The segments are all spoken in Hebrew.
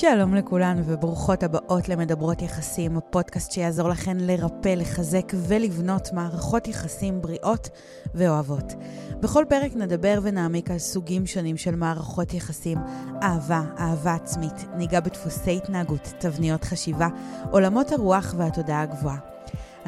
שלום לכולן וברוכות הבאות למדברות יחסים, הפודקאסט שיעזור לכן לרפא, לחזק ולבנות מערכות יחסים בריאות ואוהבות. בכל פרק נדבר ונעמיק על סוגים שונים של מערכות יחסים, אהבה, אהבה עצמית, ניגע בדפוסי התנהגות, תבניות חשיבה, עולמות הרוח והתודעה הגבוהה.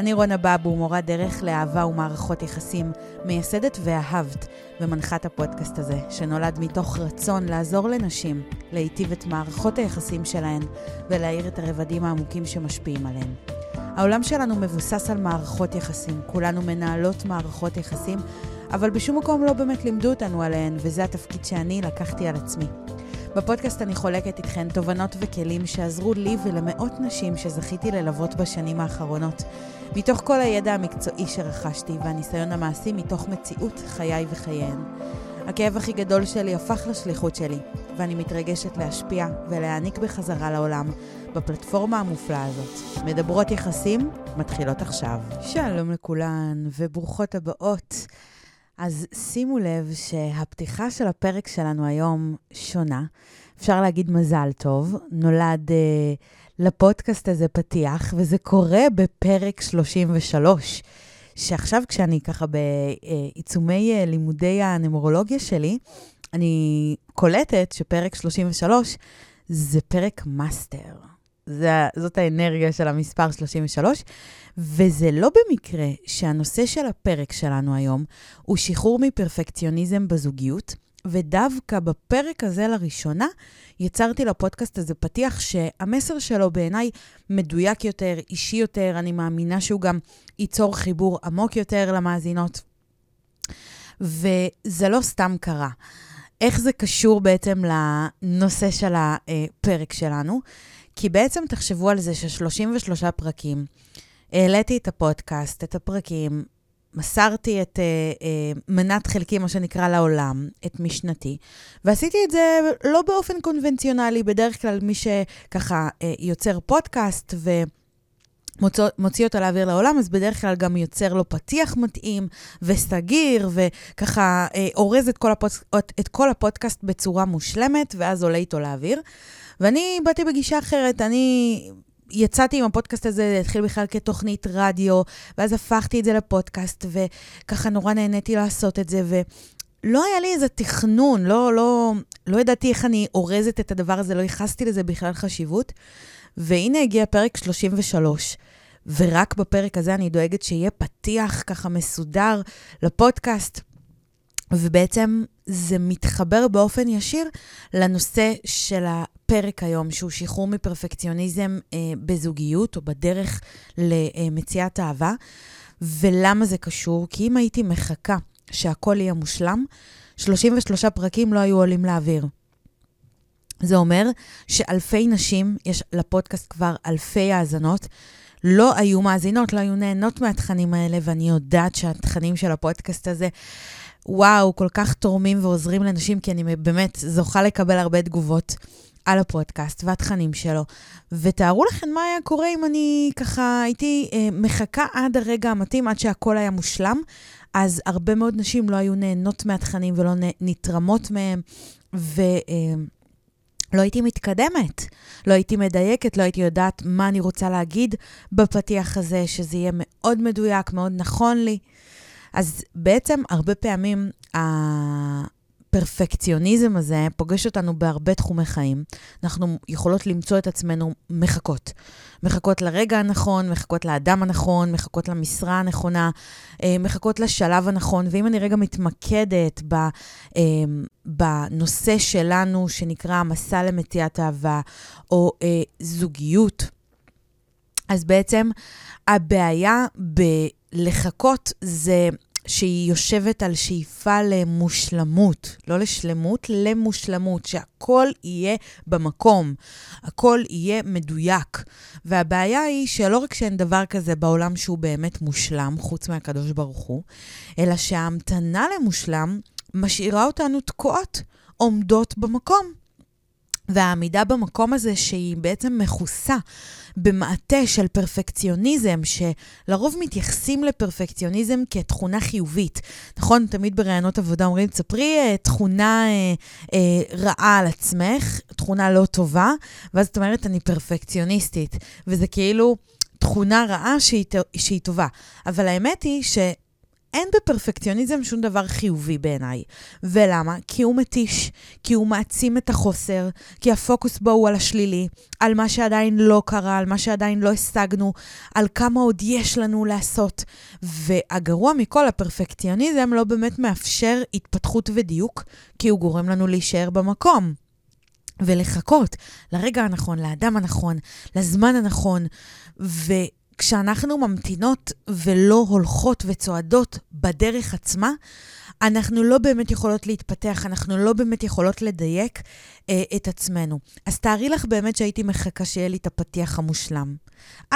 אני רונה בבו, מורה דרך לאהבה ומערכות יחסים, מייסדת ואהבת ומנחת הפודקאסט הזה, שנולד מתוך רצון לעזור לנשים להיטיב את מערכות היחסים שלהן ולהאיר את הרבדים העמוקים שמשפיעים עליהן. העולם שלנו מבוסס על מערכות יחסים, כולנו מנהלות מערכות יחסים, אבל בשום מקום לא באמת לימדו אותנו עליהן, וזה התפקיד שאני לקחתי על עצמי. בפודקאסט אני חולקת איתכן תובנות וכלים שעזרו לי ולמאות נשים שזכיתי ללוות בשנים האחרונות. מתוך כל הידע המקצועי שרכשתי והניסיון המעשי מתוך מציאות חיי וחייהן. הכאב הכי גדול שלי הפך לשליחות שלי, ואני מתרגשת להשפיע ולהעניק בחזרה לעולם בפלטפורמה המופלאה הזאת. מדברות יחסים מתחילות עכשיו. שלום לכולן וברוכות הבאות. אז שימו לב שהפתיחה של הפרק שלנו היום שונה. אפשר להגיד מזל טוב. נולד אה, לפודקאסט הזה פתיח, וזה קורה בפרק 33. שעכשיו כשאני ככה בעיצומי אה, לימודי הנומרולוגיה שלי, אני קולטת שפרק 33 זה פרק מאסטר. זה, זאת האנרגיה של המספר 33, וזה לא במקרה שהנושא של הפרק שלנו היום הוא שחרור מפרפקציוניזם בזוגיות, ודווקא בפרק הזה לראשונה יצרתי לפודקאסט הזה פתיח שהמסר שלו בעיניי מדויק יותר, אישי יותר, אני מאמינה שהוא גם ייצור חיבור עמוק יותר למאזינות. וזה לא סתם קרה. איך זה קשור בעצם לנושא של הפרק שלנו? כי בעצם תחשבו על זה ש-33 פרקים, העליתי את הפודקאסט, את הפרקים, מסרתי את uh, uh, מנת חלקי, מה שנקרא, לעולם, את משנתי, ועשיתי את זה לא באופן קונבנציונלי, בדרך כלל מי שככה uh, יוצר פודקאסט ומוציא אותו לאוויר לעולם, אז בדרך כלל גם יוצר לו פתיח מתאים וסגיר, וככה uh, אורז את כל, הפוד... את כל הפודקאסט בצורה מושלמת, ואז עולה איתו לאוויר. ואני באתי בגישה אחרת, אני יצאתי עם הפודקאסט הזה, זה התחיל בכלל כתוכנית רדיו, ואז הפכתי את זה לפודקאסט, וככה נורא נהניתי לעשות את זה, ולא היה לי איזה תכנון, לא, לא, לא ידעתי איך אני אורזת את הדבר הזה, לא ייחסתי לזה בכלל חשיבות. והנה הגיע פרק 33, ורק בפרק הזה אני דואגת שיהיה פתיח ככה מסודר לפודקאסט. ובעצם זה מתחבר באופן ישיר לנושא של הפרק היום, שהוא שחרור מפרפקציוניזם אה, בזוגיות או בדרך למציאת אהבה. ולמה זה קשור? כי אם הייתי מחכה שהכל יהיה מושלם, 33 פרקים לא היו עולים לאוויר. זה אומר שאלפי נשים, יש לפודקאסט כבר אלפי האזנות, לא היו מאזינות, לא היו נהנות מהתכנים האלה, ואני יודעת שהתכנים של הפודקאסט הזה וואו, כל כך תורמים ועוזרים לנשים, כי אני באמת זוכה לקבל הרבה תגובות על הפודקאסט והתכנים שלו. ותארו לכם מה היה קורה אם אני ככה הייתי אה, מחכה עד הרגע המתאים, עד שהכל היה מושלם. אז הרבה מאוד נשים לא היו נהנות מהתכנים ולא נתרמות מהם, ו... אה, לא הייתי מתקדמת, לא הייתי מדייקת, לא הייתי יודעת מה אני רוצה להגיד בפתיח הזה, שזה יהיה מאוד מדויק, מאוד נכון לי. אז בעצם הרבה פעמים הפרפקציוניזם הזה פוגש אותנו בהרבה תחומי חיים. אנחנו יכולות למצוא את עצמנו מחכות. מחכות לרגע הנכון, מחכות לאדם הנכון, מחכות למשרה הנכונה, אה, מחכות לשלב הנכון. ואם אני רגע מתמקדת אה, בנושא שלנו, שנקרא מסע למציאת אהבה, או אה, זוגיות, אז בעצם הבעיה בלחכות זה שהיא יושבת על שאיפה למושלמות, לא לשלמות, למושלמות, שהכל יהיה במקום, הכל יהיה מדויק. והבעיה היא שלא רק שאין דבר כזה בעולם שהוא באמת מושלם, חוץ מהקדוש ברוך הוא, אלא שההמתנה למושלם משאירה אותנו תקועות, עומדות במקום. והעמידה במקום הזה שהיא בעצם מכוסה במעטה של פרפקציוניזם, שלרוב מתייחסים לפרפקציוניזם כתכונה חיובית. נכון? תמיד בראיונות עבודה אומרים, תספרי אה, תכונה אה, אה, רעה על עצמך, תכונה לא טובה, ואז את אומרת, אני פרפקציוניסטית. וזה כאילו תכונה רעה שהיא, שהיא טובה. אבל האמת היא ש... אין בפרפקציוניזם שום דבר חיובי בעיניי. ולמה? כי הוא מתיש, כי הוא מעצים את החוסר, כי הפוקוס בו הוא על השלילי, על מה שעדיין לא קרה, על מה שעדיין לא השגנו, על כמה עוד יש לנו לעשות. והגרוע מכל, הפרפקציוניזם לא באמת מאפשר התפתחות ודיוק, כי הוא גורם לנו להישאר במקום. ולחכות לרגע הנכון, לאדם הנכון, לזמן הנכון, ו... כשאנחנו ממתינות ולא הולכות וצועדות בדרך עצמה, אנחנו לא באמת יכולות להתפתח, אנחנו לא באמת יכולות לדייק אה, את עצמנו. אז תארי לך באמת שהייתי מחכה שיהיה לי את הפתיח המושלם.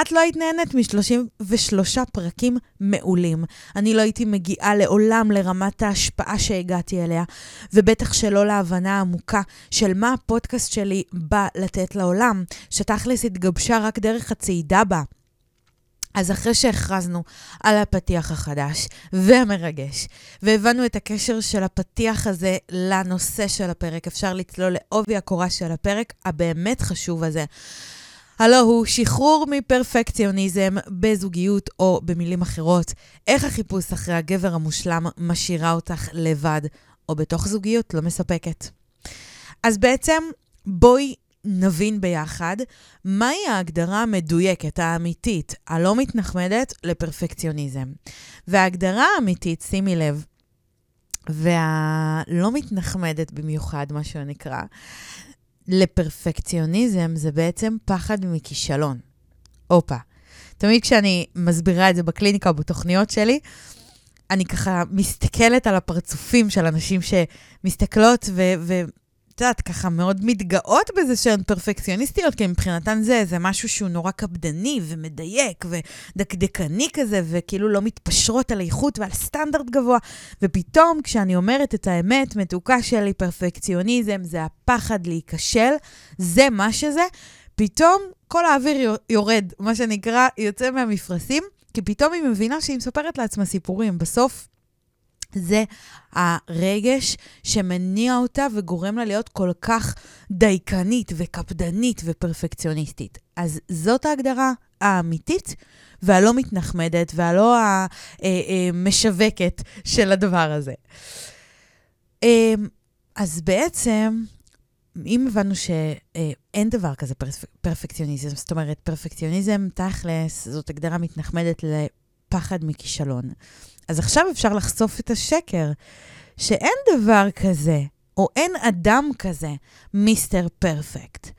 את לא היית נהנית מ-33 פרקים מעולים. אני לא הייתי מגיעה לעולם לרמת ההשפעה שהגעתי אליה, ובטח שלא להבנה העמוקה של מה הפודקאסט שלי בא לתת לעולם, שתכלס התגבשה רק דרך הצעידה בה. אז אחרי שהכרזנו על הפתיח החדש והמרגש, והבנו את הקשר של הפתיח הזה לנושא של הפרק, אפשר לצלול לעובי הקורה של הפרק הבאמת חשוב הזה. הלו הוא שחרור מפרפקציוניזם בזוגיות, או במילים אחרות, איך החיפוש אחרי הגבר המושלם משאירה אותך לבד, או בתוך זוגיות לא מספקת. אז בעצם בואי נבין ביחד מהי ההגדרה המדויקת, האמיתית, הלא מתנחמדת, לפרפקציוניזם. וההגדרה האמיתית, שימי לב, והלא מתנחמדת במיוחד, מה שנקרא, לפרפקציוניזם זה בעצם פחד מכישלון. הופה. תמיד כשאני מסבירה את זה בקליניקה או בתוכניות שלי, אני ככה מסתכלת על הפרצופים של אנשים שמסתכלות ו- את יודעת, ככה מאוד מתגאות בזה שהן פרפקציוניסטיות, כי מבחינתן זה, זה משהו שהוא נורא קפדני ומדייק ודקדקני כזה, וכאילו לא מתפשרות על איכות ועל סטנדרט גבוה. ופתאום, כשאני אומרת את האמת, מתוקה שלי, פרפקציוניזם, זה הפחד להיכשל, זה מה שזה, פתאום כל האוויר יורד, מה שנקרא, יוצא מהמפרשים, כי פתאום היא מבינה שהיא מספרת לעצמה סיפורים. בסוף, זה הרגש שמניע אותה וגורם לה להיות כל כך דייקנית וקפדנית ופרפקציוניסטית. אז זאת ההגדרה האמיתית והלא מתנחמדת והלא המשווקת של הדבר הזה. אמ, אז בעצם, אם הבנו שאין דבר כזה פרפקציוניזם, זאת אומרת, פרפקציוניזם, תכלס, זאת הגדרה מתנחמדת לפחד מכישלון. אז עכשיו אפשר לחשוף את השקר, שאין דבר כזה, או אין אדם כזה, מיסטר פרפקט.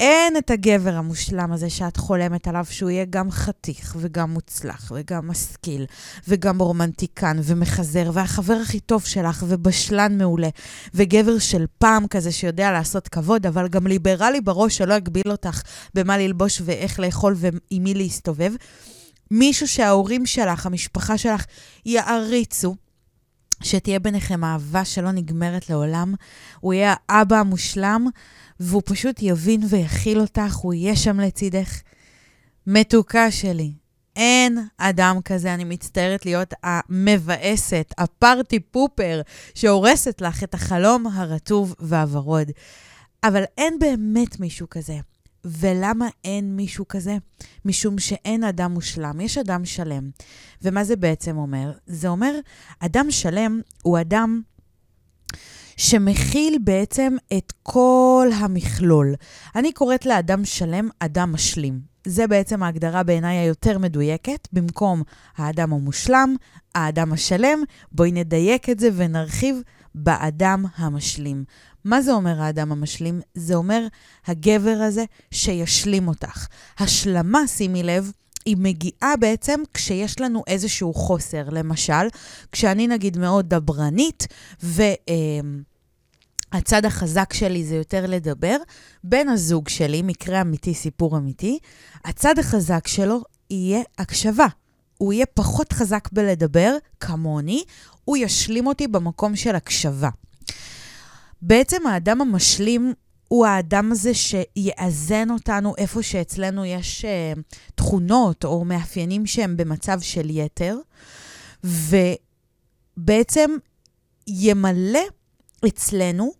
אין את הגבר המושלם הזה שאת חולמת עליו, שהוא יהיה גם חתיך וגם מוצלח וגם משכיל וגם רומנטיקן ומחזר, והחבר הכי טוב שלך ובשלן מעולה, וגבר של פעם כזה שיודע לעשות כבוד, אבל גם ליברלי בראש שלא יגביל אותך במה ללבוש ואיך לאכול ועם מי להסתובב. מישהו שההורים שלך, המשפחה שלך, יעריצו, שתהיה ביניכם אהבה שלא נגמרת לעולם. הוא יהיה האבא המושלם, והוא פשוט יבין ויכיל אותך, הוא יהיה שם לצידך. מתוקה שלי, אין אדם כזה, אני מצטערת להיות המבאסת, הפארטי פופר, שהורסת לך את החלום הרטוב והוורוד. אבל אין באמת מישהו כזה. ולמה אין מישהו כזה? משום שאין אדם מושלם, יש אדם שלם. ומה זה בעצם אומר? זה אומר, אדם שלם הוא אדם שמכיל בעצם את כל המכלול. אני קוראת לאדם שלם אדם משלים. זה בעצם ההגדרה בעיניי היותר מדויקת, במקום האדם המושלם, האדם השלם. בואי נדייק את זה ונרחיב באדם המשלים. מה זה אומר האדם המשלים? זה אומר הגבר הזה שישלים אותך. השלמה, שימי לב, היא מגיעה בעצם כשיש לנו איזשהו חוסר. למשל, כשאני נגיד מאוד דברנית, ו... הצד החזק שלי זה יותר לדבר. בן הזוג שלי, מקרה אמיתי, סיפור אמיתי, הצד החזק שלו יהיה הקשבה. הוא יהיה פחות חזק בלדבר, כמוני, הוא ישלים אותי במקום של הקשבה. בעצם האדם המשלים הוא האדם הזה שיאזן אותנו איפה שאצלנו יש uh, תכונות או מאפיינים שהם במצב של יתר, ובעצם ימלא אצלנו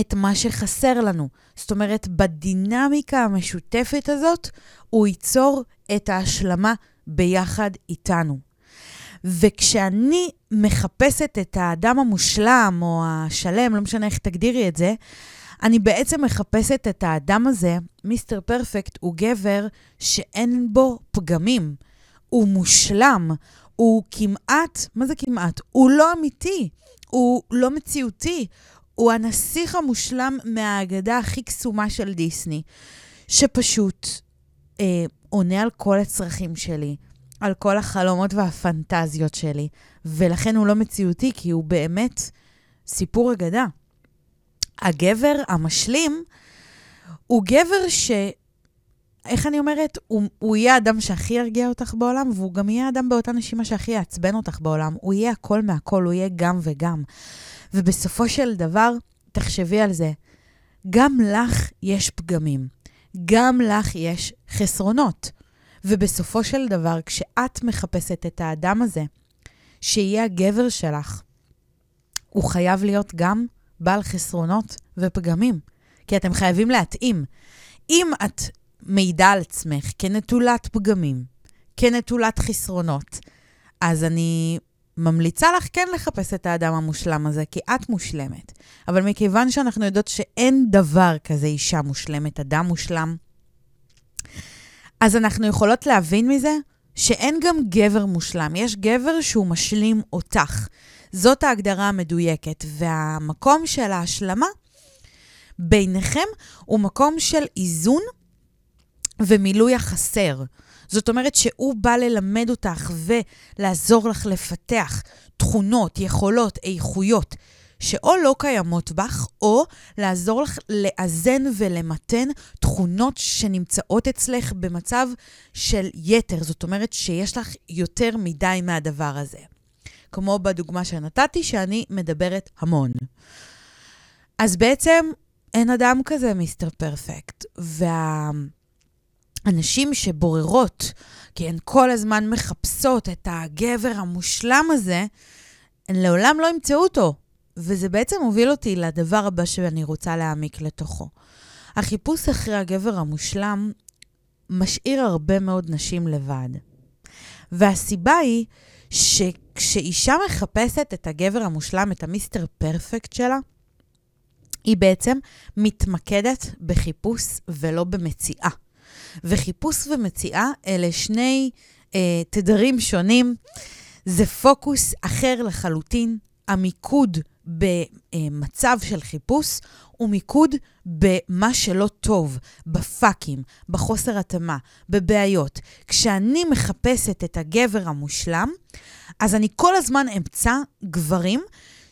את מה שחסר לנו. זאת אומרת, בדינמיקה המשותפת הזאת, הוא ייצור את ההשלמה ביחד איתנו. וכשאני מחפשת את האדם המושלם או השלם, לא משנה איך תגדירי את זה, אני בעצם מחפשת את האדם הזה, מיסטר פרפקט הוא גבר שאין בו פגמים. הוא מושלם, הוא כמעט, מה זה כמעט? הוא לא אמיתי, הוא לא מציאותי, הוא הנסיך המושלם מהאגדה הכי קסומה של דיסני, שפשוט אה, עונה על כל הצרכים שלי, על כל החלומות והפנטזיות שלי, ולכן הוא לא מציאותי, כי הוא באמת סיפור אגדה. הגבר המשלים הוא גבר ש... איך אני אומרת? הוא, הוא יהיה האדם שהכי ירגיע אותך בעולם, והוא גם יהיה האדם באותה נשימה שהכי יעצבן אותך בעולם. הוא יהיה הכל מהכל, הוא יהיה גם וגם. ובסופו של דבר, תחשבי על זה, גם לך יש פגמים, גם לך יש חסרונות. ובסופו של דבר, כשאת מחפשת את האדם הזה, שיהיה הגבר שלך, הוא חייב להיות גם בעל חסרונות ופגמים, כי אתם חייבים להתאים. אם את מעידה על עצמך כנטולת פגמים, כנטולת חסרונות, אז אני ממליצה לך כן לחפש את האדם המושלם הזה, כי את מושלמת. אבל מכיוון שאנחנו יודעות שאין דבר כזה אישה מושלמת, אדם מושלם, אז אנחנו יכולות להבין מזה שאין גם גבר מושלם. יש גבר שהוא משלים אותך. זאת ההגדרה המדויקת. והמקום של ההשלמה ביניכם הוא מקום של איזון ומילוי החסר. זאת אומרת שהוא בא ללמד אותך ולעזור לך לפתח תכונות, יכולות, איכויות, שאו לא קיימות בך, או לעזור לך לאזן ולמתן תכונות שנמצאות אצלך במצב של יתר. זאת אומרת שיש לך יותר מדי מהדבר הזה. כמו בדוגמה שנתתי, שאני מדברת המון. אז בעצם אין אדם כזה מיסטר פרפקט. וה... הנשים שבוררות, כי הן כל הזמן מחפשות את הגבר המושלם הזה, הן לעולם לא ימצאו אותו. וזה בעצם הוביל אותי לדבר הבא שאני רוצה להעמיק לתוכו. החיפוש אחרי הגבר המושלם משאיר הרבה מאוד נשים לבד. והסיבה היא שכשאישה מחפשת את הגבר המושלם, את המיסטר פרפקט שלה, היא בעצם מתמקדת בחיפוש ולא במציאה. וחיפוש ומציאה אלה שני אה, תדרים שונים. זה פוקוס אחר לחלוטין. המיקוד במצב של חיפוש הוא מיקוד במה שלא טוב, בפאקים, בחוסר התאמה, בבעיות. כשאני מחפשת את הגבר המושלם, אז אני כל הזמן אמצא גברים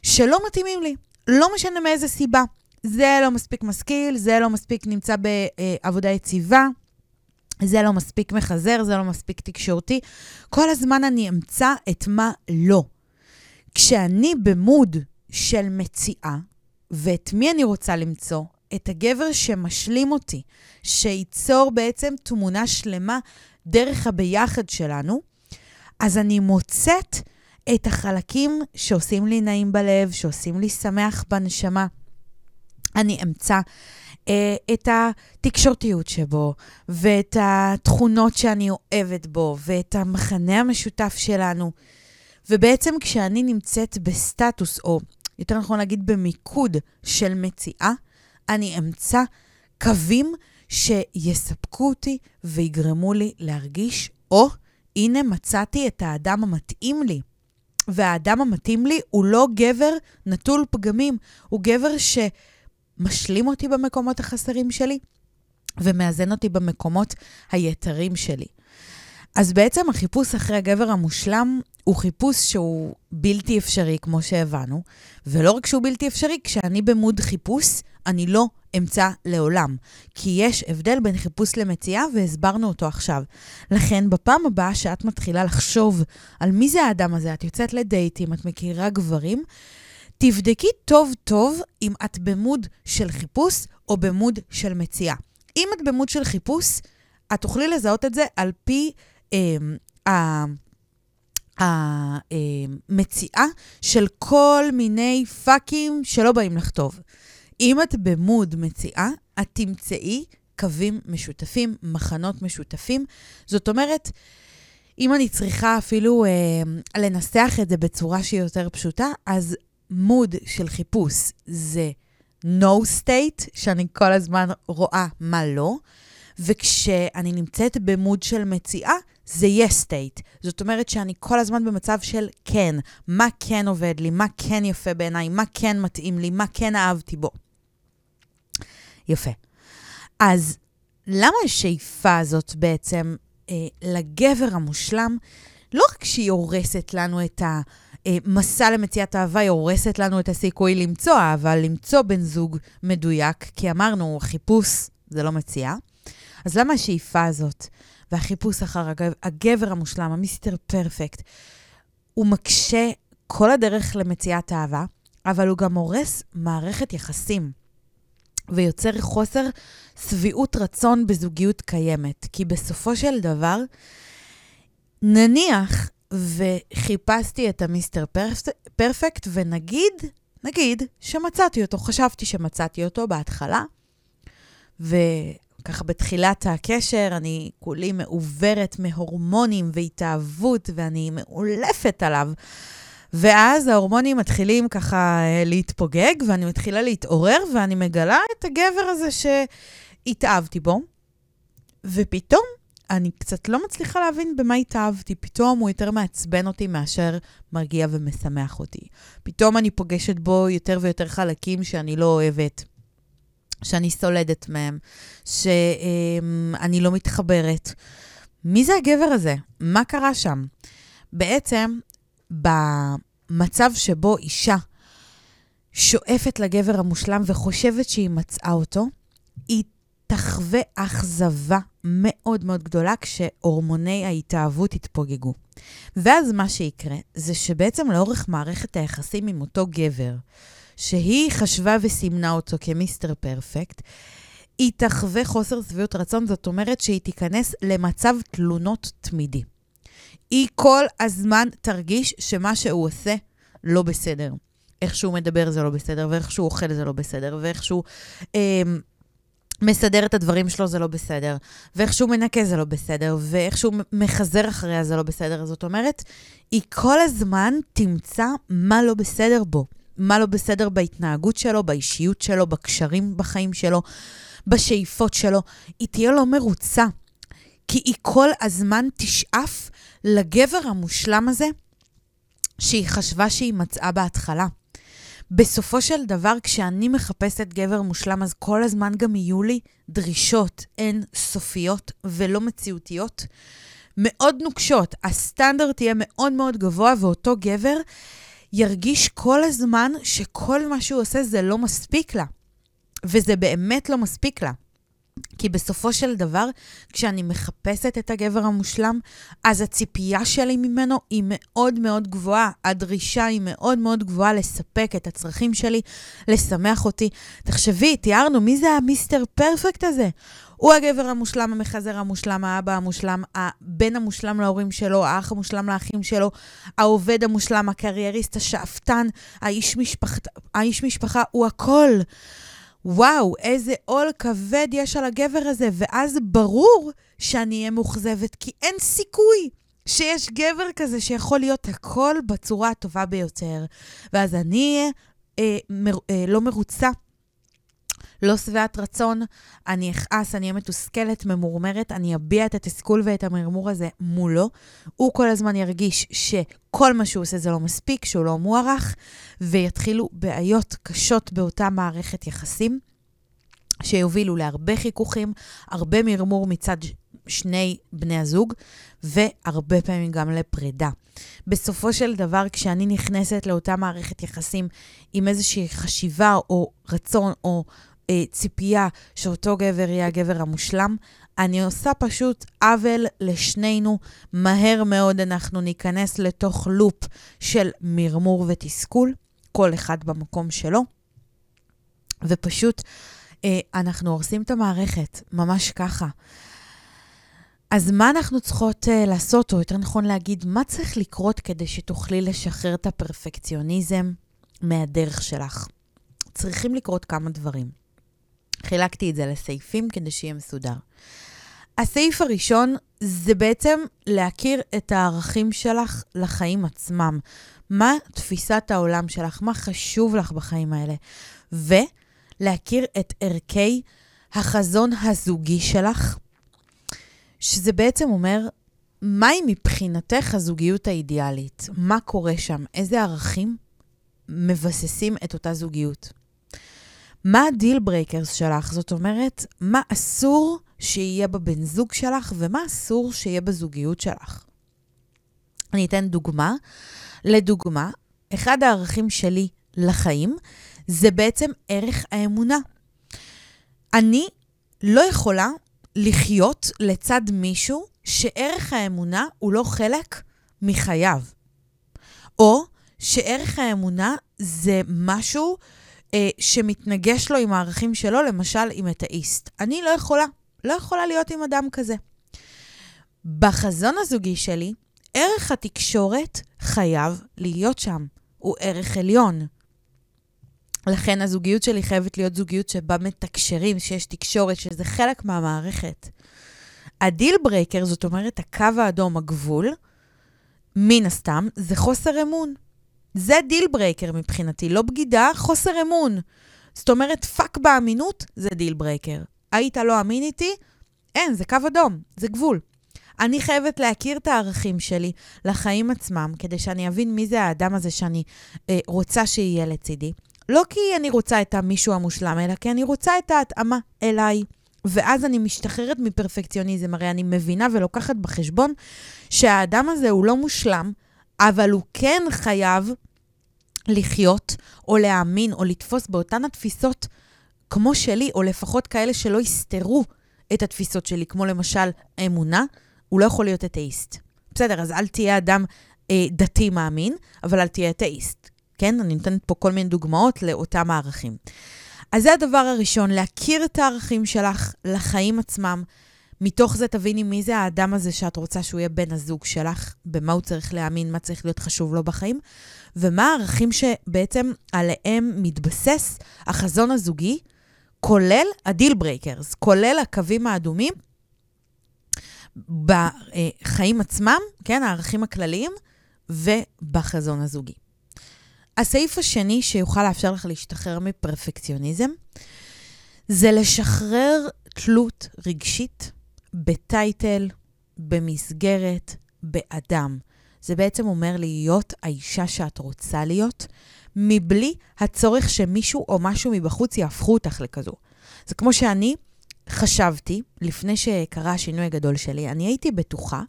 שלא מתאימים לי, לא משנה מאיזה סיבה. זה לא מספיק משכיל, זה לא מספיק נמצא בעבודה יציבה, זה לא מספיק מחזר, זה לא מספיק תקשורתי. כל הזמן אני אמצא את מה לא. כשאני במוד של מציאה, ואת מי אני רוצה למצוא? את הגבר שמשלים אותי, שייצור בעצם תמונה שלמה דרך הביחד שלנו, אז אני מוצאת את החלקים שעושים לי נעים בלב, שעושים לי שמח בנשמה. אני אמצא אה, את התקשורתיות שבו, ואת התכונות שאני אוהבת בו, ואת המחנה המשותף שלנו. ובעצם כשאני נמצאת בסטטוס, או יותר נכון להגיד במיקוד של מציאה, אני אמצא קווים שיספקו אותי ויגרמו לי להרגיש, או, הנה מצאתי את האדם המתאים לי. והאדם המתאים לי הוא לא גבר נטול פגמים, הוא גבר ש... משלים אותי במקומות החסרים שלי ומאזן אותי במקומות היתרים שלי. אז בעצם החיפוש אחרי הגבר המושלם הוא חיפוש שהוא בלתי אפשרי, כמו שהבנו, ולא רק שהוא בלתי אפשרי, כשאני במוד חיפוש, אני לא אמצא לעולם. כי יש הבדל בין חיפוש למציאה, והסברנו אותו עכשיו. לכן, בפעם הבאה שאת מתחילה לחשוב על מי זה האדם הזה, את יוצאת לדייטים, את מכירה גברים, תבדקי טוב טוב אם את במוד של חיפוש או במוד של מציאה. אם את במוד של חיפוש, את תוכלי לזהות את זה על פי המציאה של כל מיני פאקים שלא באים לכתוב. אם את במוד מציאה, את תמצאי קווים משותפים, מחנות משותפים. זאת אומרת, אם אני צריכה אפילו אה, לנסח את זה בצורה שהיא יותר פשוטה, אז מוד של חיפוש זה no state, שאני כל הזמן רואה מה לא, וכשאני נמצאת במוד של מציאה, זה yes state. זאת אומרת שאני כל הזמן במצב של כן, מה כן עובד לי, מה כן יפה בעיניי, מה כן מתאים לי, מה כן אהבתי בו. יפה. אז למה השאיפה הזאת בעצם אה, לגבר המושלם, לא רק שהיא הורסת לנו את המסע למציאת אהבה, היא הורסת לנו את הסיכוי למצוא אהבה, למצוא בן זוג מדויק, כי אמרנו, חיפוש זה לא מציאה. אז למה השאיפה הזאת והחיפוש אחר הגבר, המושלם, המיסטר פרפקט, הוא מקשה כל הדרך למציאת אהבה, אבל הוא גם הורס מערכת יחסים. ויוצר חוסר שביעות רצון בזוגיות קיימת. כי בסופו של דבר, נניח וחיפשתי את המיסטר פרפקט, ונגיד, נגיד שמצאתי אותו, חשבתי שמצאתי אותו בהתחלה, וככה בתחילת הקשר אני כולי מעוברת מהורמונים והתאהבות, ואני מאולפת עליו. ואז ההורמונים מתחילים ככה אה, להתפוגג, ואני מתחילה להתעורר, ואני מגלה את הגבר הזה שהתאהבתי בו, ופתאום אני קצת לא מצליחה להבין במה התאהבתי. פתאום הוא יותר מעצבן אותי מאשר מרגיע ומשמח אותי. פתאום אני פוגשת בו יותר ויותר חלקים שאני לא אוהבת, שאני סולדת מהם, שאני לא מתחברת. מי זה הגבר הזה? מה קרה שם? בעצם, במצב שבו אישה שואפת לגבר המושלם וחושבת שהיא מצאה אותו, היא תחווה אכזבה מאוד מאוד גדולה כשהורמוני ההתאהבות יתפוגגו. ואז מה שיקרה זה שבעצם לאורך מערכת היחסים עם אותו גבר, שהיא חשבה וסימנה אותו כמיסטר פרפקט, היא תחווה חוסר שביעות רצון, זאת אומרת שהיא תיכנס למצב תלונות תמידי. היא כל הזמן תרגיש שמה שהוא עושה לא בסדר. איך שהוא מדבר זה לא בסדר, ואיך שהוא אוכל זה לא בסדר, ואיך שהוא אה, מסדר את הדברים שלו זה לא בסדר, ואיך שהוא מנקה זה לא בסדר, ואיך שהוא מחזר אחריה זה לא בסדר. זאת אומרת, היא כל הזמן תמצא מה לא בסדר בו. מה לא בסדר בהתנהגות שלו, באישיות שלו, בקשרים בחיים שלו, בשאיפות שלו. היא תהיה לא מרוצה, כי היא כל הזמן תשאף לגבר המושלם הזה שהיא חשבה שהיא מצאה בהתחלה. בסופו של דבר, כשאני מחפשת גבר מושלם, אז כל הזמן גם יהיו לי דרישות אין סופיות ולא מציאותיות, מאוד נוקשות. הסטנדרט יהיה מאוד מאוד גבוה, ואותו גבר ירגיש כל הזמן שכל מה שהוא עושה זה לא מספיק לה. וזה באמת לא מספיק לה. כי בסופו של דבר, כשאני מחפשת את הגבר המושלם, אז הציפייה שלי ממנו היא מאוד מאוד גבוהה. הדרישה היא מאוד מאוד גבוהה לספק את הצרכים שלי, לשמח אותי. תחשבי, תיארנו, מי זה המיסטר פרפקט הזה? הוא הגבר המושלם, המחזר המושלם, האבא המושלם, הבן המושלם להורים שלו, האח המושלם לאחים שלו, העובד המושלם, הקרייריסט, השאפתן, האיש, משפח, האיש משפחה, הוא הכל. וואו, איזה עול כבד יש על הגבר הזה, ואז ברור שאני אהיה מאוכזבת, כי אין סיכוי שיש גבר כזה שיכול להיות הכל בצורה הטובה ביותר. ואז אני אהיה אה, מר, אה, לא מרוצה. לא שבעת רצון, אני אכעס, אני אהיה מתוסכלת, ממורמרת, אני אביע את התסכול ואת המרמור הזה מולו. הוא כל הזמן ירגיש שכל מה שהוא עושה זה לא מספיק, שהוא לא מוערך, ויתחילו בעיות קשות באותה מערכת יחסים, שיובילו להרבה חיכוכים, הרבה מרמור מצד שני בני הזוג, והרבה פעמים גם לפרידה. בסופו של דבר, כשאני נכנסת לאותה מערכת יחסים עם איזושהי חשיבה או רצון או אה, ציפייה שאותו גבר יהיה הגבר המושלם, אני עושה פשוט עוול לשנינו. מהר מאוד אנחנו ניכנס לתוך לופ של מרמור ותסכול. כל אחד במקום שלו, ופשוט אה, אנחנו הורסים את המערכת, ממש ככה. אז מה אנחנו צריכות uh, לעשות, או יותר נכון להגיד, מה צריך לקרות כדי שתוכלי לשחרר את הפרפקציוניזם מהדרך שלך? צריכים לקרות כמה דברים. חילקתי את זה לסעיפים כדי שיהיה מסודר. הסעיף הראשון זה בעצם להכיר את הערכים שלך לחיים עצמם. מה תפיסת העולם שלך, מה חשוב לך בחיים האלה. ולהכיר את ערכי החזון הזוגי שלך, שזה בעצם אומר, מהי מבחינתך הזוגיות האידיאלית? מה קורה שם? איזה ערכים מבססים את אותה זוגיות? מה ה deal breakers שלך? זאת אומרת, מה אסור שיהיה בבן זוג שלך ומה אסור שיהיה בזוגיות שלך? אני אתן דוגמה. לדוגמה, אחד הערכים שלי לחיים זה בעצם ערך האמונה. אני לא יכולה לחיות לצד מישהו שערך האמונה הוא לא חלק מחייו. או שערך האמונה זה משהו אה, שמתנגש לו עם הערכים שלו, למשל עם אתאיסט. אני לא יכולה, לא יכולה להיות עם אדם כזה. בחזון הזוגי שלי, ערך התקשורת חייב להיות שם. הוא ערך עליון. לכן הזוגיות שלי חייבת להיות זוגיות שבה מתקשרים, שיש תקשורת, שזה חלק מהמערכת. ה deal breaker, זאת אומרת, הקו האדום, הגבול, מן הסתם, זה חוסר אמון. זה deal breaker מבחינתי, לא בגידה, חוסר אמון. זאת אומרת, פאק באמינות, זה deal breaker. היית לא אמין איתי? אין, זה קו אדום, זה גבול. אני חייבת להכיר את הערכים שלי לחיים עצמם, כדי שאני אבין מי זה האדם הזה שאני אה, רוצה שיהיה לצידי. לא כי אני רוצה את המישהו המושלם, אלא כי אני רוצה את ההתאמה אליי. ואז אני משתחררת מפרפקציוניזם. הרי אני מבינה ולוקחת בחשבון שהאדם הזה הוא לא מושלם, אבל הוא כן חייב לחיות, או להאמין, או לתפוס באותן התפיסות כמו שלי, או לפחות כאלה שלא יסתרו את התפיסות שלי, כמו למשל אמונה, הוא לא יכול להיות אתאיסט. בסדר, אז אל תהיה אדם אה, דתי מאמין, אבל אל תהיה אתאיסט. כן? אני נותנת פה כל מיני דוגמאות לאותם הערכים. אז זה הדבר הראשון, להכיר את הערכים שלך לחיים עצמם. מתוך זה תביני מי זה האדם הזה שאת רוצה שהוא יהיה בן הזוג שלך, במה הוא צריך להאמין, מה צריך להיות חשוב לו בחיים, ומה הערכים שבעצם עליהם מתבסס החזון הזוגי, כולל ה deal breakers, כולל הקווים האדומים בחיים עצמם, כן, הערכים הכלליים, ובחזון הזוגי. הסעיף השני שיוכל לאפשר לך להשתחרר מפרפקציוניזם, זה לשחרר תלות רגשית ב title, במסגרת, באדם. זה בעצם אומר להיות האישה שאת רוצה להיות, מבלי הצורך שמישהו או משהו מבחוץ יהפכו אותך לכזו. זה כמו שאני חשבתי, לפני שקרה השינוי הגדול שלי, אני הייתי בטוחה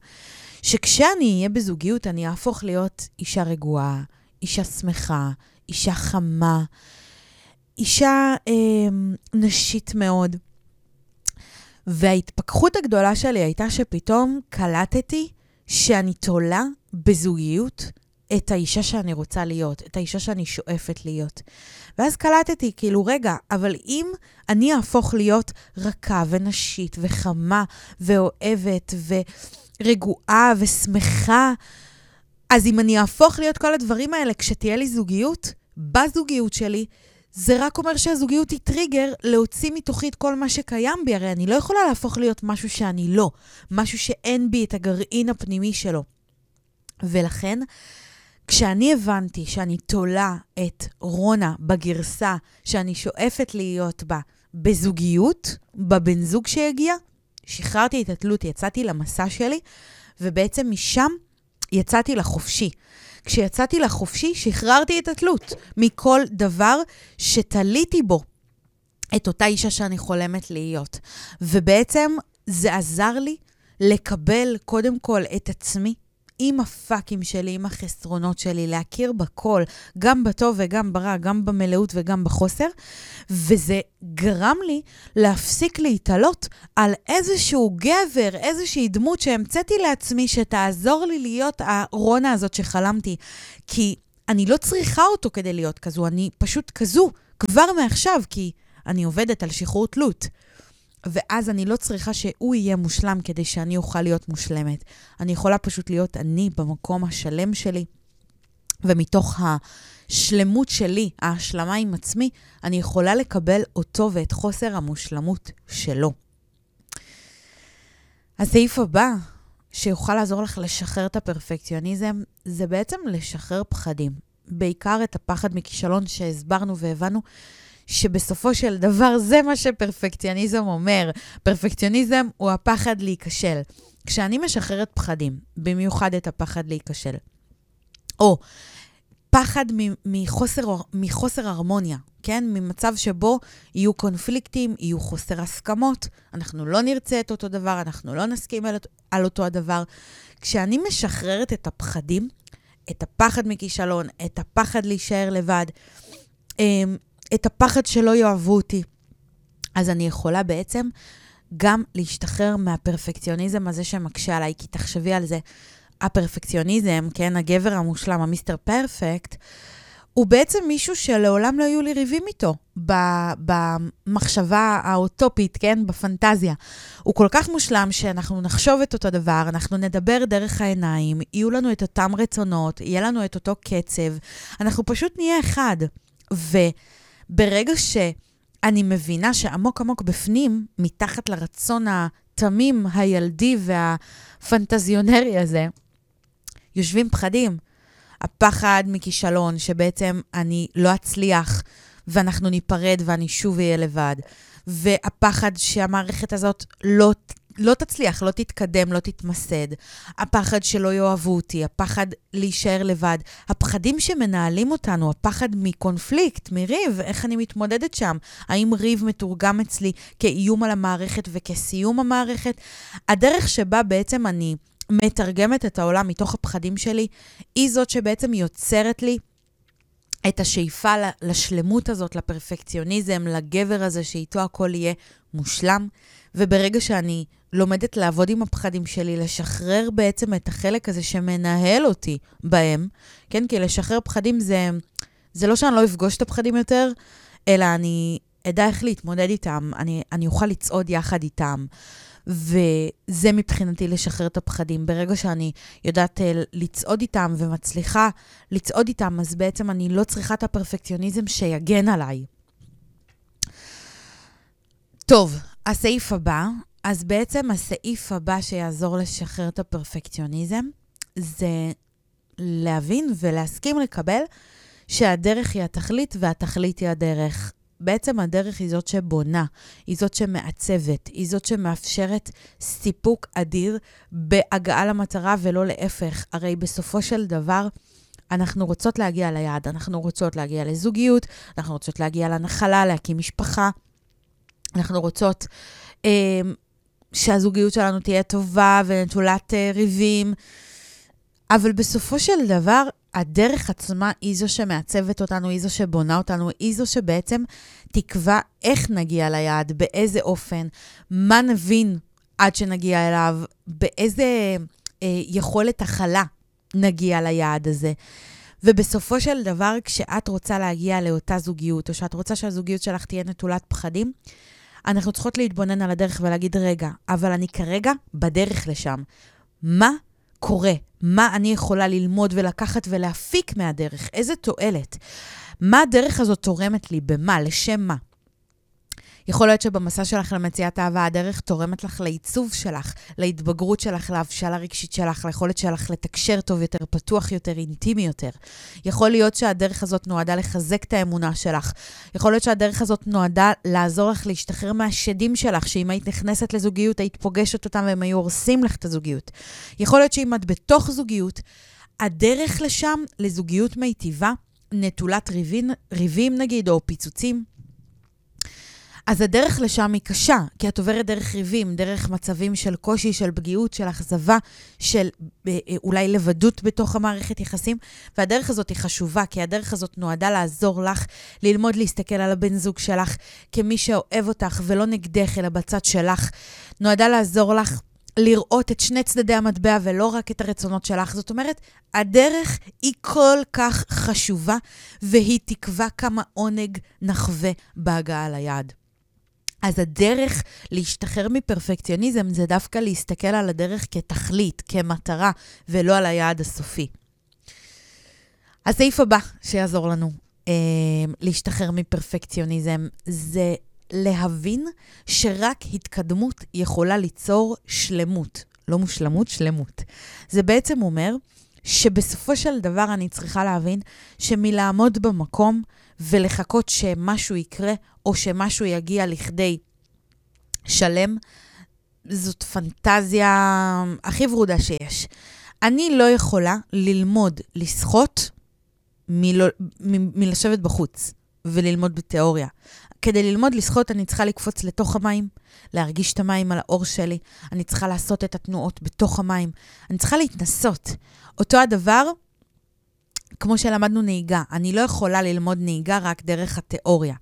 שכשאני אהיה בזוגיות, אני אהפוך להיות אישה רגועה, אישה שמחה, אישה חמה, אישה אה, נשית מאוד. וההתפכחות הגדולה שלי הייתה שפתאום קלטתי שאני תולה בזוגיות את האישה שאני רוצה להיות, את האישה שאני שואפת להיות. ואז קלטתי, כאילו, רגע, אבל אם אני אהפוך להיות רכה ונשית וחמה ואוהבת ורגועה ושמחה, אז אם אני אהפוך להיות כל הדברים האלה כשתהיה לי זוגיות, בזוגיות שלי, זה רק אומר שהזוגיות היא טריגר להוציא מתוכי את כל מה שקיים בי. הרי אני לא יכולה להפוך להיות משהו שאני לא, משהו שאין בי את הגרעין הפנימי שלו. ולכן, כשאני הבנתי שאני תולה את רונה בגרסה שאני שואפת להיות בה בזוגיות, בבן זוג שהגיע, שחררתי את התלות, יצאתי למסע שלי, ובעצם משם יצאתי לחופשי. כשיצאתי לחופשי, שחררתי את התלות מכל דבר שתליתי בו את אותה אישה שאני חולמת להיות. ובעצם זה עזר לי לקבל קודם כל את עצמי, עם הפאקים שלי, עם החסרונות שלי, להכיר בכל, גם בטוב וגם ברע, גם במלאות וגם בחוסר, וזה גרם לי להפסיק להתעלות על איזשהו גבר, איזושהי דמות שהמצאתי לעצמי שתעזור לי להיות הרונה הזאת שחלמתי. כי אני לא צריכה אותו כדי להיות כזו, אני פשוט כזו כבר מעכשיו, כי אני עובדת על שחרור תלות. ואז אני לא צריכה שהוא יהיה מושלם כדי שאני אוכל להיות מושלמת. אני יכולה פשוט להיות אני במקום השלם שלי, ומתוך השלמות שלי, ההשלמה עם עצמי, אני יכולה לקבל אותו ואת חוסר המושלמות שלו. הסעיף הבא שיוכל לעזור לך לשחרר את הפרפקציוניזם, זה בעצם לשחרר פחדים. בעיקר את הפחד מכישלון שהסברנו והבנו שבסופו של דבר זה מה שפרפקציוניזם אומר. פרפקציוניזם הוא הפחד להיכשל. כשאני משחררת פחדים, במיוחד את הפחד להיכשל, או פחד מחוסר, מחוסר הרמוניה, כן? ממצב שבו יהיו קונפליקטים, יהיו חוסר הסכמות, אנחנו לא נרצה את אותו דבר, אנחנו לא נסכים על, על אותו הדבר. כשאני משחררת את הפחדים, את הפחד מכישלון, את הפחד להישאר לבד, אמ, את הפחד שלא יאהבו אותי, אז אני יכולה בעצם גם להשתחרר מהפרפקציוניזם הזה שמקשה עליי, כי תחשבי על זה, הפרפקציוניזם, כן, הגבר המושלם, המיסטר פרפקט, הוא בעצם מישהו שלעולם לא היו לי ריבים איתו במחשבה האוטופית, כן? בפנטזיה. הוא כל כך מושלם שאנחנו נחשוב את אותו דבר, אנחנו נדבר דרך העיניים, יהיו לנו את אותם רצונות, יהיה לנו את אותו קצב, אנחנו פשוט נהיה אחד. וברגע שאני מבינה שעמוק עמוק בפנים, מתחת לרצון התמים, הילדי והפנטזיונרי הזה, יושבים פחדים. הפחד מכישלון, שבעצם אני לא אצליח ואנחנו ניפרד ואני שוב אהיה לבד. והפחד שהמערכת הזאת לא, לא תצליח, לא תתקדם, לא תתמסד. הפחד שלא יאהבו אותי, הפחד להישאר לבד. הפחדים שמנהלים אותנו, הפחד מקונפליקט, מריב, איך אני מתמודדת שם? האם ריב מתורגם אצלי כאיום על המערכת וכסיום המערכת? הדרך שבה בעצם אני... מתרגמת את העולם מתוך הפחדים שלי, היא זאת שבעצם יוצרת לי את השאיפה לשלמות הזאת, לפרפקציוניזם, לגבר הזה שאיתו הכל יהיה מושלם. וברגע שאני לומדת לעבוד עם הפחדים שלי, לשחרר בעצם את החלק הזה שמנהל אותי בהם, כן? כי לשחרר פחדים זה, זה לא שאני לא אפגוש את הפחדים יותר, אלא אני אדע איך להתמודד איתם, אני, אני אוכל לצעוד יחד איתם. וזה מבחינתי לשחרר את הפחדים. ברגע שאני יודעת uh, לצעוד איתם ומצליחה לצעוד איתם, אז בעצם אני לא צריכה את הפרפקציוניזם שיגן עליי. טוב, הסעיף הבא, אז בעצם הסעיף הבא שיעזור לשחרר את הפרפקציוניזם, זה להבין ולהסכים לקבל שהדרך היא התכלית והתכלית היא הדרך. בעצם הדרך היא זאת שבונה, היא זאת שמעצבת, היא זאת שמאפשרת סיפוק אדיר בהגעה למטרה ולא להפך. הרי בסופו של דבר, אנחנו רוצות להגיע ליעד, אנחנו רוצות להגיע לזוגיות, אנחנו רוצות להגיע לנחלה, להקים משפחה, אנחנו רוצות אה, שהזוגיות שלנו תהיה טובה ונטולת אה, ריבים, אבל בסופו של דבר, הדרך עצמה היא זו שמעצבת אותנו, היא זו שבונה אותנו, היא זו שבעצם תקבע איך נגיע ליעד, באיזה אופן, מה נבין עד שנגיע אליו, באיזה אה, יכולת הכלה נגיע ליעד הזה. ובסופו של דבר, כשאת רוצה להגיע לאותה זוגיות, או שאת רוצה שהזוגיות שלך תהיה נטולת פחדים, אנחנו צריכות להתבונן על הדרך ולהגיד, רגע, אבל אני כרגע בדרך לשם. מה קורה? מה אני יכולה ללמוד ולקחת ולהפיק מהדרך? איזה תועלת? מה הדרך הזאת תורמת לי? במה? לשם מה? יכול להיות שבמסע שלך למציאת אהבה, הדרך תורמת לך לעיצוב שלך, להתבגרות שלך, להבשלה רגשית שלך, ליכולת שלך לתקשר טוב יותר, פתוח יותר, אינטימי יותר. יכול להיות שהדרך הזאת נועדה לחזק את האמונה שלך. יכול להיות שהדרך הזאת נועדה לעזור לך להשתחרר מהשדים שלך, שאם היית נכנסת לזוגיות, היית פוגשת אותם והם היו הורסים לך את הזוגיות. יכול להיות שאם את בתוך זוגיות, הדרך לשם, לזוגיות מיטיבה, נטולת ריבים, ריבים נגיד, או פיצוצים, אז הדרך לשם היא קשה, כי את עוברת דרך ריבים, דרך מצבים של קושי, של פגיעות, של אכזבה, של אה, אה, אולי לבדות בתוך המערכת יחסים, והדרך הזאת היא חשובה, כי הדרך הזאת נועדה לעזור לך ללמוד להסתכל על הבן זוג שלך כמי שאוהב אותך ולא נגדך, אלא בצד שלך. נועדה לעזור לך לראות את שני צדדי המטבע ולא רק את הרצונות שלך. זאת אומרת, הדרך היא כל כך חשובה, והיא תקבע כמה עונג נחווה בהגעה ליעד. אז הדרך להשתחרר מפרפקציוניזם זה דווקא להסתכל על הדרך כתכלית, כמטרה, ולא על היעד הסופי. הסעיף הבא שיעזור לנו אה, להשתחרר מפרפקציוניזם זה להבין שרק התקדמות יכולה ליצור שלמות. לא מושלמות, שלמות. זה בעצם אומר שבסופו של דבר אני צריכה להבין שמלעמוד במקום ולחכות שמשהו יקרה או שמשהו יגיע לכדי שלם, זאת פנטזיה הכי ורודה שיש. אני לא יכולה ללמוד לשחות מלשבת בחוץ וללמוד בתיאוריה. כדי ללמוד לשחות אני צריכה לקפוץ לתוך המים, להרגיש את המים על האור שלי, אני צריכה לעשות את התנועות בתוך המים, אני צריכה להתנסות. אותו הדבר, כמו שלמדנו נהיגה, אני לא יכולה ללמוד נהיגה רק דרך התיאוריה.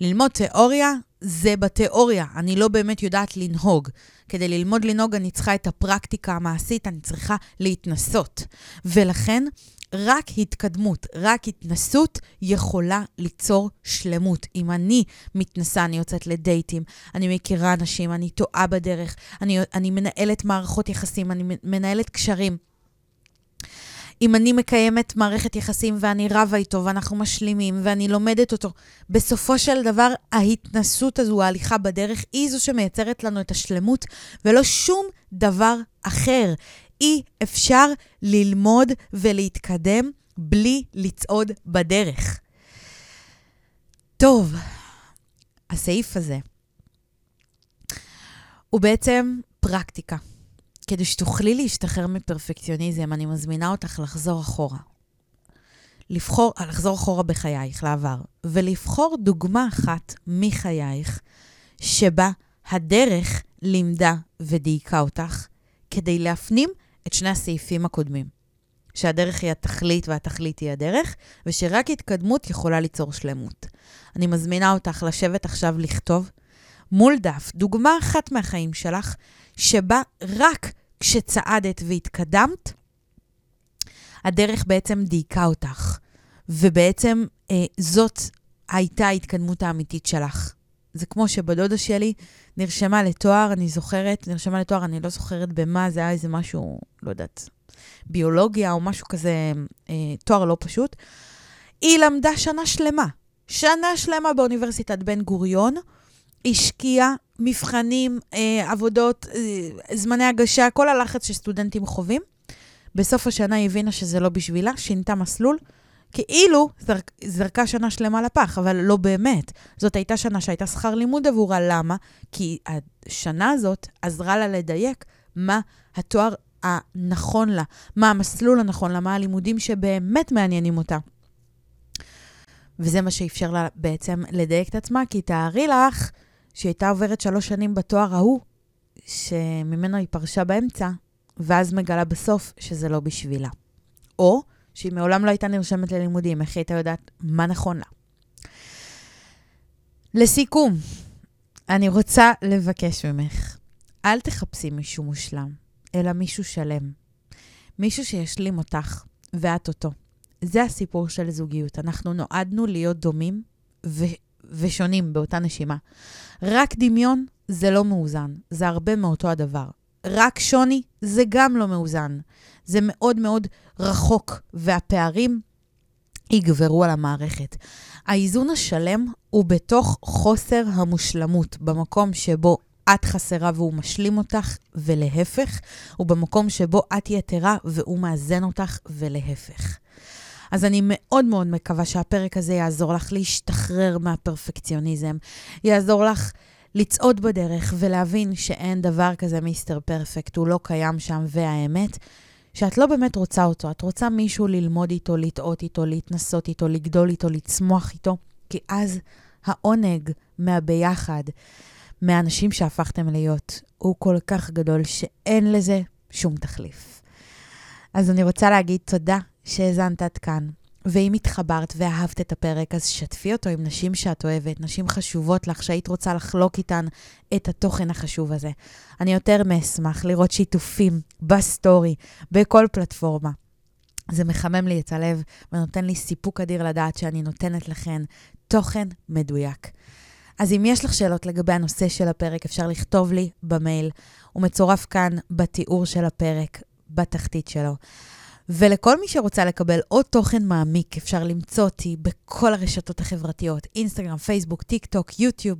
ללמוד תיאוריה זה בתיאוריה, אני לא באמת יודעת לנהוג. כדי ללמוד לנהוג אני צריכה את הפרקטיקה המעשית, אני צריכה להתנסות. ולכן, רק התקדמות, רק התנסות יכולה ליצור שלמות. אם אני מתנסה, אני יוצאת לדייטים, אני מכירה אנשים, אני טועה בדרך, אני, אני מנהלת מערכות יחסים, אני מנהלת קשרים. אם אני מקיימת מערכת יחסים ואני רבה איתו ואנחנו משלימים ואני לומדת אותו, בסופו של דבר ההתנסות הזו, ההליכה בדרך, היא זו שמייצרת לנו את השלמות ולא שום דבר אחר. אי אפשר ללמוד ולהתקדם בלי לצעוד בדרך. טוב, הסעיף הזה הוא בעצם פרקטיקה. כדי שתוכלי להשתחרר מפרפקציוניזם, אני מזמינה אותך לחזור אחורה. לבחור, לחזור אחורה בחייך, לעבר, ולבחור דוגמה אחת מחייך שבה הדרך לימדה ודייקה אותך, כדי להפנים את שני הסעיפים הקודמים. שהדרך היא התכלית והתכלית היא הדרך, ושרק התקדמות יכולה ליצור שלמות. אני מזמינה אותך לשבת עכשיו לכתוב מול דף דוגמה אחת מהחיים שלך, שבה רק כשצעדת והתקדמת, הדרך בעצם דייקה אותך, ובעצם אה, זאת הייתה ההתקדמות האמיתית שלך. זה כמו שבדודה שלי נרשמה לתואר, אני זוכרת, נרשמה לתואר, אני לא זוכרת במה, זה היה איזה משהו, לא יודעת, ביולוגיה או משהו כזה, אה, תואר לא פשוט. היא למדה שנה שלמה, שנה שלמה באוניברסיטת בן גוריון, השקיעה מבחנים, אה, עבודות, אה, זמני הגשה, כל הלחץ שסטודנטים חווים. בסוף השנה היא הבינה שזה לא בשבילה, שינתה מסלול. כאילו זרק, זרקה שנה שלמה לפח, אבל לא באמת. זאת הייתה שנה שהייתה שכר לימוד עבורה. למה? כי השנה הזאת עזרה לה לדייק מה התואר הנכון לה, מה המסלול הנכון לה, מה הלימודים שבאמת מעניינים אותה. וזה מה שאפשר לה בעצם לדייק את עצמה, כי תארי לך שהיא הייתה עוברת שלוש שנים בתואר ההוא, שממנו היא פרשה באמצע, ואז מגלה בסוף שזה לא בשבילה. או שהיא מעולם לא הייתה נרשמת ללימודים, איך היא הייתה יודעת מה נכון לה. לסיכום, אני רוצה לבקש ממך, אל תחפשי מישהו מושלם, אלא מישהו שלם. מישהו שישלים אותך ואת אותו. זה הסיפור של זוגיות. אנחנו נועדנו להיות דומים ו- ושונים באותה נשימה. רק דמיון זה לא מאוזן, זה הרבה מאותו הדבר. רק שוני זה גם לא מאוזן. זה מאוד מאוד רחוק, והפערים יגברו על המערכת. האיזון השלם הוא בתוך חוסר המושלמות, במקום שבו את חסרה והוא משלים אותך, ולהפך, ובמקום שבו את יתרה והוא מאזן אותך, ולהפך. אז אני מאוד מאוד מקווה שהפרק הזה יעזור לך להשתחרר מהפרפקציוניזם, יעזור לך לצעוד בדרך ולהבין שאין דבר כזה מיסטר פרפקט, הוא לא קיים שם, והאמת, שאת לא באמת רוצה אותו, את רוצה מישהו ללמוד איתו, לטעות איתו, להתנסות איתו, לגדול איתו, לצמוח איתו, כי אז העונג מהביחד, מהאנשים שהפכתם להיות, הוא כל כך גדול שאין לזה שום תחליף. אז אני רוצה להגיד תודה שהאזנת עד כאן. ואם התחברת ואהבת את הפרק, אז שתפי אותו עם נשים שאת אוהבת, נשים חשובות לך, שהיית רוצה לחלוק איתן את התוכן החשוב הזה. אני יותר מאשמח לראות שיתופים בסטורי, בכל פלטפורמה. זה מחמם לי את הלב ונותן לי סיפוק אדיר לדעת שאני נותנת לכן תוכן מדויק. אז אם יש לך שאלות לגבי הנושא של הפרק, אפשר לכתוב לי במייל. הוא מצורף כאן בתיאור של הפרק, בתחתית שלו. ולכל מי שרוצה לקבל עוד תוכן מעמיק, אפשר למצוא אותי בכל הרשתות החברתיות, אינסטגרם, פייסבוק, טיק טוק, יוטיוב.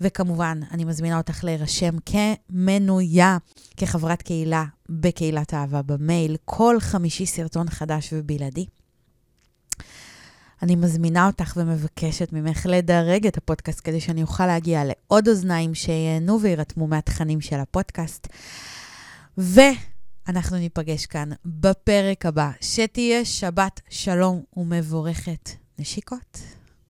וכמובן, אני מזמינה אותך להירשם כמנויה, כחברת קהילה בקהילת אהבה במייל, כל חמישי סרטון חדש ובלעדי. אני מזמינה אותך ומבקשת ממך לדרג את הפודקאסט כדי שאני אוכל להגיע לעוד אוזניים שייהנו וייתרמו מהתכנים של הפודקאסט. ואנחנו ניפגש כאן בפרק הבא. שתהיה שבת שלום ומבורכת. נשיקות.